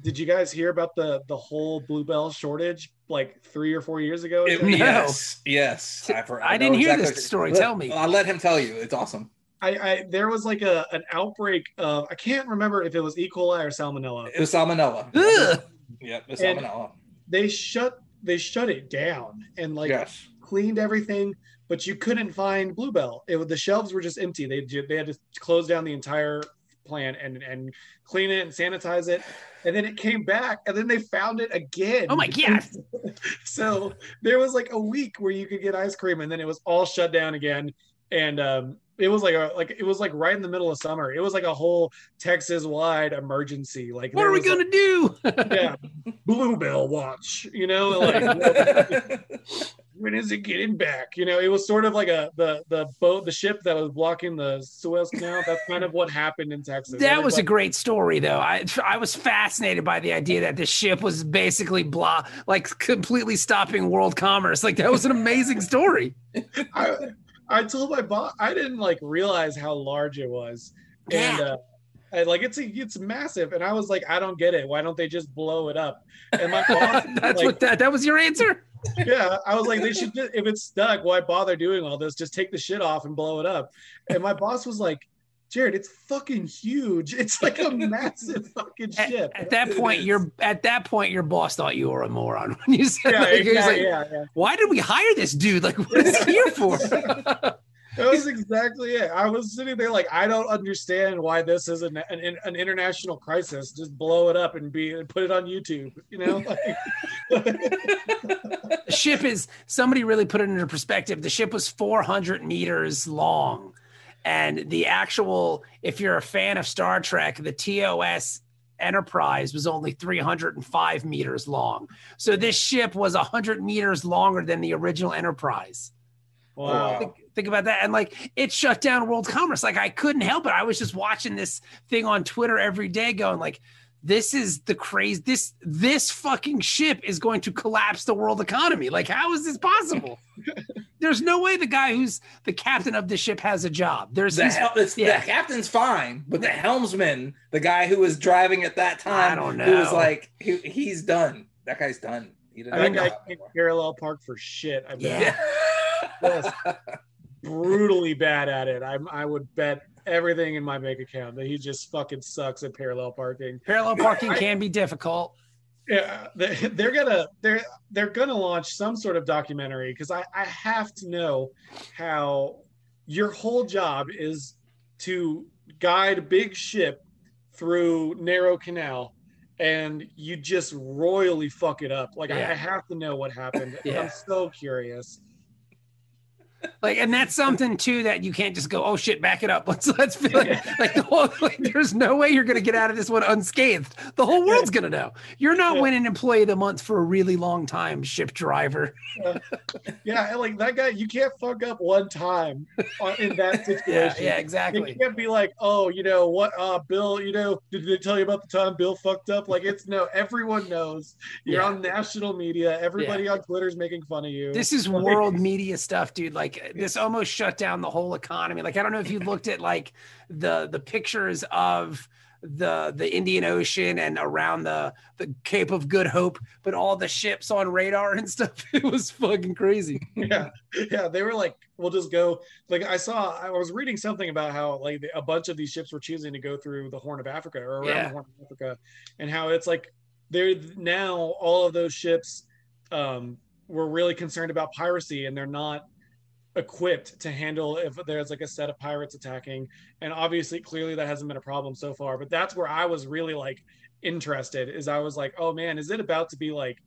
did you guys hear about the the whole bluebell shortage like three or four years ago? It- No. Yes, yes. I've heard- I know didn't hear exactly this story. Let- Tell me. I'll let him tell you. It's awesome. I, I there was like a an outbreak of I can't remember if it was E. coli or salmonella. It was salmonella. Ugh. Yep, it's And- salmonella. They shut they shut it down and like yes. Cleaned everything, but you couldn't find bluebell. It the shelves were just empty. They they had to close down the entire plant and and clean it and sanitize it. And then it came back, and then they found it again. Oh my god! so there was like a week where you could get ice cream, and then it was all shut down again. And um, it was like a like it was like right in the middle of summer. It was like a whole Texas wide emergency. Like what are we gonna like, do? yeah, bluebell watch. You know, like when is it getting back? You know, it was sort of like a the the boat, the ship that was blocking the Suez Canal. That's kind of what happened in Texas. That was a great story, though. I I was fascinated by the idea that the ship was basically blah, like completely stopping world commerce. Like that was an amazing story. I, I told my boss I didn't like realize how large it was, Yeah. and uh, I, like it's a, it's massive, and I was like, I don't get it. Why don't they just blow it up? And my boss, That's like, what that that was your answer. yeah, I was like, they should just, if it's stuck, why bother doing all this? Just take the shit off and blow it up. And my boss was like, Jarred, it's fucking huge. It's like a massive fucking At, ship. at that point, your at that point, your boss thought you were a moron when you said, yeah, like, yeah, like, yeah, yeah. "Why did we hire this dude? Like, what is he here for?" That was exactly it. I was sitting there like, I don't understand why this is an, an, an international crisis. Just blow it up and be and put it on YouTube. You know, like, the ship is somebody really put it into perspective. The ship was 400 meters long, and the actual, if you're a fan of Star Trek, the TOS Enterprise was only 305 meters long. So this ship was 100 meters longer than the original Enterprise. wow. Think, think about that. And like it shut down world commerce. Like I couldn't help it. I was just watching this thing on Twitter every day going like, this is the crazy This this fucking ship is going to collapse the world economy. Like, how is this possible? There's no way the guy who's the captain of the ship has a job. There's The, he's- hel- it's, yeah. the captain's fine, but the helmsman, the guy who was driving at that time, I don't know who was like, he, he's done. That guy's done. He doesn't That know guy can't parallel park for shit. I bet. Yeah. Yes. brutally bad at it. I I would bet everything in my bank account that he just fucking sucks at parallel parking. parallel parking can be difficult. Yeah, they- they're gonna they're they're gonna launch some sort of documentary because I I have to know how your whole job is to guide a big ship through narrow canal and you just royally fuck it up like I, Yeah. I have to know what happened Yeah. i'm so curious Like, and that's something too that you can't just go, oh shit, back it up. Let's let's feel like, like the whole like, there's no way you're gonna get out of this one unscathed. The whole world's gonna know. You're not Yeah. winning employee of the month for a really long time, ship driver. yeah and, like that guy you can't fuck up one time in that situation Yeah, yeah, You can't be like, oh, you know what, uh, Bill, you know, did they tell you about the time Bill fucked up? Like, it's no, everyone knows. You're Yeah. on national media. Everybody on Twitter's making fun of you. This is world media stuff, dude. Like this almost shut down the whole economy. Like I don't know if you looked at like the the pictures of the the Indian Ocean and around the the Cape of Good Hope, but all the ships on radar and stuff. It was fucking crazy. yeah, yeah. They were like, we'll just go. Like, I saw, I was reading something about how like a bunch of these ships were choosing to go through the Horn of Africa or around Yeah. the Horn of Africa, and how it's like they're now all of those ships um, were really concerned about piracy, and they're not equipped to handle if there's like a set of pirates attacking. And obviously clearly that hasn't been a problem so far. But that's where i was really like interested is i was like oh man is it about to be like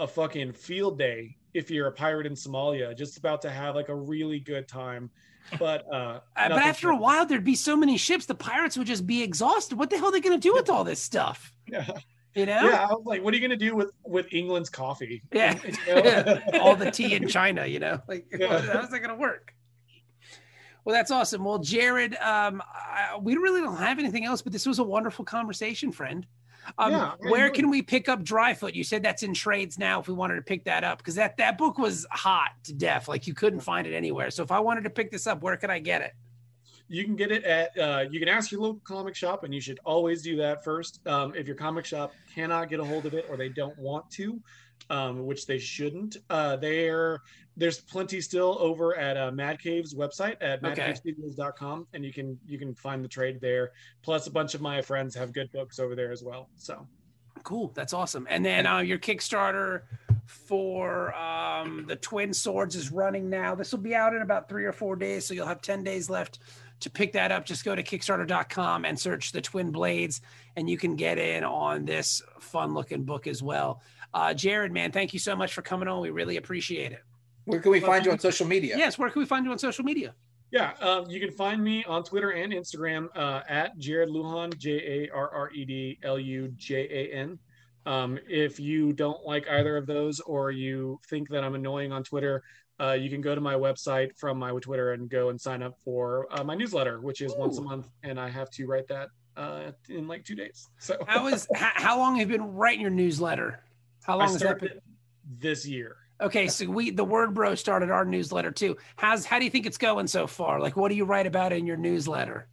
a fucking field day if you're a pirate in somalia? Just about to have like a really good time. But uh Uh, but after a while, there'd be so many ships, the pirates would just be exhausted. What the hell are they going to do with all this stuff? yeah, You know? yeah i was like what are you gonna do with with england's coffee Yeah. You know? All the tea in China, you know, like Yeah. how's that going to work? Well, that's awesome. Well, Jarred, um, I, we really don't have anything else, but this was a wonderful conversation, friend. Um, Yeah, where can we pick up Dryfoot? You said that's in trades now. If we wanted to pick that up, because that that book was hot to death, like you couldn't find it anywhere. So if I wanted to pick this up, where could I get it? You can get it at uh, you can ask your local comic shop and you should always do that first um, if your comic shop cannot get a hold of it or they don't want to um, which they shouldn't uh, there there's plenty still over at uh, mad cave's website at Okay. madcavestudios.com and you can you can find the trade there plus a bunch of my friends have good books over there as well so Cool, that's awesome. And then uh, your Kickstarter for um, the Twin Swords is running now. This will be out in about three or four days, so you'll have ten days left to pick that up, just go to Kickstarter.com and search the Twin Blades, and you can get in on this fun looking book as well. Uh, Jarred, man, thank you so much for coming on. We really appreciate it. Where can we find you on social media? Yes, where can we find you on social media? Yeah, um, you can find me on Twitter and Instagram uh, at Jarred Lujan, J A R R E D L U J A N. Um, if you don't like either of those or you think that I'm annoying on Twitter, uh, you can go to my website from my Twitter and go and sign up for uh, my newsletter, which is Ooh. once a month, and I have to write that uh, in like two days. So how is how, how long have you been writing your newsletter? How long has that been? This year. Okay, so we the Word Bro started our newsletter too. How's how do you think it's going so far? Like, what do you write about in your newsletter?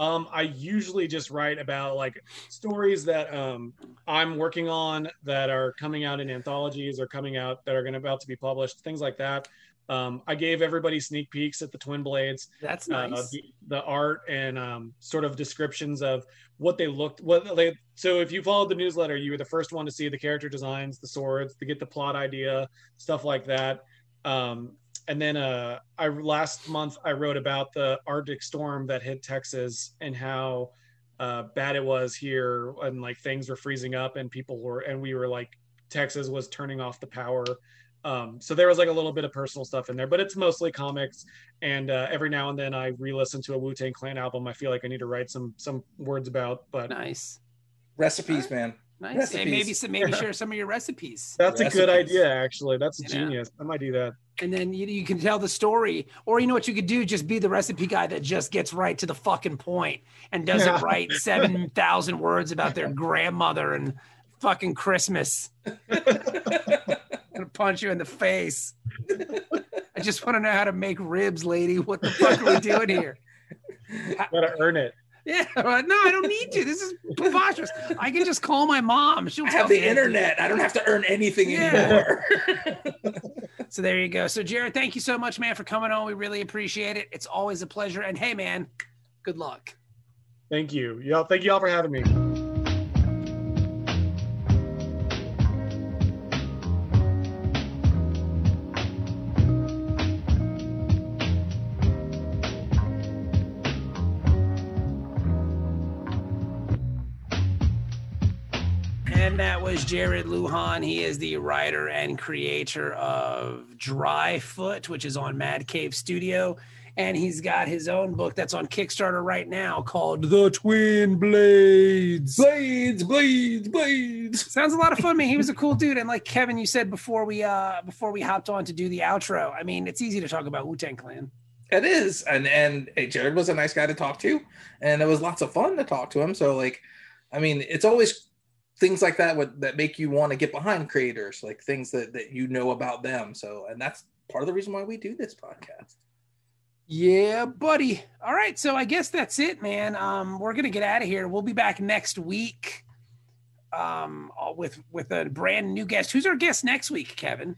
Um, I usually just write about like stories that um, I'm working on that are coming out in anthologies or coming out that are going about to be published, things like that. Um, I gave everybody sneak peeks at the Twin Blades. That's uh, nice. Uh, the, the, art and um, sort of descriptions of what they looked. What they. So if you followed the newsletter, you were the first one to see the character designs, the swords, to get the plot idea, stuff like that. Um, and then uh, I last month I wrote about the Arctic storm that hit Texas and how uh, bad it was here, and like things were freezing up, and people were, and we were like, Texas was turning off the power. Um, so there was like a little bit of personal stuff in there, but it's mostly comics. And uh, every now and then I re-listen to a Wu Tang Clan album. I feel like I need to write some some words about. But nice recipes, man. Nice. Recipes. Hey, maybe some, maybe share some of your recipes. That's recipes. a good idea, actually. That's a genius. I might do that. And then you, you can tell the story, or you know what you could do? Just be the recipe guy that just gets right to the fucking point and doesn't yeah. write seven thousand words about their grandmother and fucking Christmas. gonna punch you in the face. I just want to know how to make ribs, lady. What the fuck are we doing here? Gotta earn it. Yeah, no, I don't need to. This is preposterous. I can just call my mom. She'll I have the internet. I don't have to earn anything yeah. anymore. so there you go. So Jarred, thank you so much, man, for coming on. We really appreciate it. It's always a pleasure. And hey, man, good luck. Thank you. Y'all, thank you all for having me. Is Jarred Lujan. He is the writer and creator of Dryfoot, which is on Mad Cave Studio. And he's got his own book that's on Kickstarter right now called The Twin Blades. Blades, blades, blades. Sounds a lot of fun, man. He was a cool dude. And like Kevin, you said before we uh before we hopped on to do the outro, I mean, it's easy to talk about Wu Tang Clan. It is. And and hey, Jarred was a nice guy to talk to. And it was lots of fun to talk to him. So like I mean, it's always things like that would that make you want to get behind creators, like things that that you know about them. So, and that's part of the reason why we do this podcast. Yeah, buddy. All right, so I guess that's it, man. Um, we're gonna get out of here. We'll be back next week, um, with with a brand new guest. Who's our guest next week, Kevin?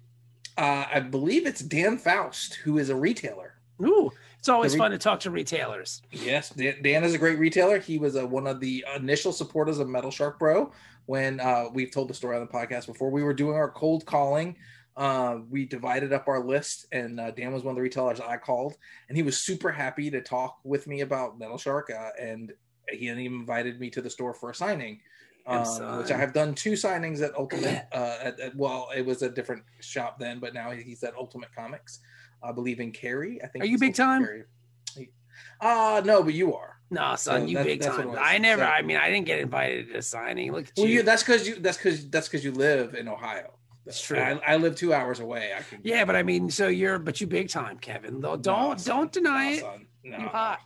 Uh, I believe it's Dan Faust, who is a retailer. Ooh, it's always re- fun to talk to retailers. Yes, Dan, Dan is a great retailer. He was a, one of the initial supporters of Metal Shark Bro, when uh, we've told the story on the podcast before. We were doing our cold calling. Uh, we divided up our list, and uh, Dan was one of the retailers I called, and he was super happy to talk with me about Metal Shark, uh, and he even invited me to the store for a signing. Um, which I have done two signings at Ultimate. Uh, at, at, well, it was a different shop then, but now he's at Ultimate Comics. I believe in Cary. I think. Are you big time? Uh no, but you are. No, son, so you big time. I never. I mean, I didn't get invited to signing. Look at well, you. That's because you. That's because that's because you live in Ohio. That's true. I, I, live two hours away. I can. Yeah, but I mean, so you're, but you big time, Kevin. Though, don't no, don't deny no, it. No, you hot.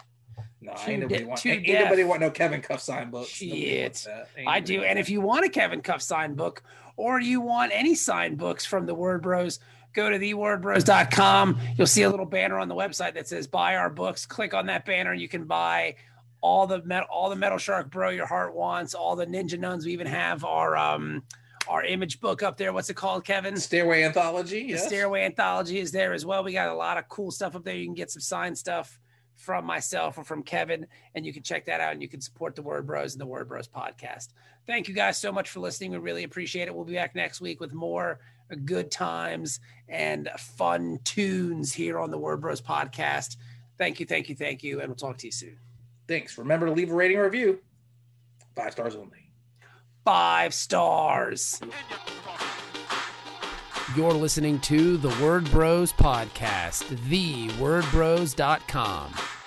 No, ain't nobody, de- want, ain't, ain't nobody want no Kevin Cuff sign book. Shit, I do. And if you want a Kevin Cuff sign book, or you want any sign books from the Word Bros, go to thewordbros.com. You'll see a little banner on the website that says buy our books. Click on that banner. And you can buy all the metal, all the metal shark bro your heart wants, all the ninja nuns. We even have our um our image book up there. What's it called, Kevin? Stairway Anthology. Yes. The Stairway Anthology is there as well. We got a lot of cool stuff up there. You can get some signed stuff from myself or from Kevin, and you can check that out and you can support the Word Bros and the Word Bros podcast. Thank you guys so much for listening. We really appreciate it. We'll be back next week with more good times and fun tunes here on the Word Bros podcast. Thank you, thank you, thank you, and we'll talk to you soon. Thanks. Remember to leave a rating or review. Five stars only. Five stars. You're listening to the Word Bros podcast, thewordbros.com.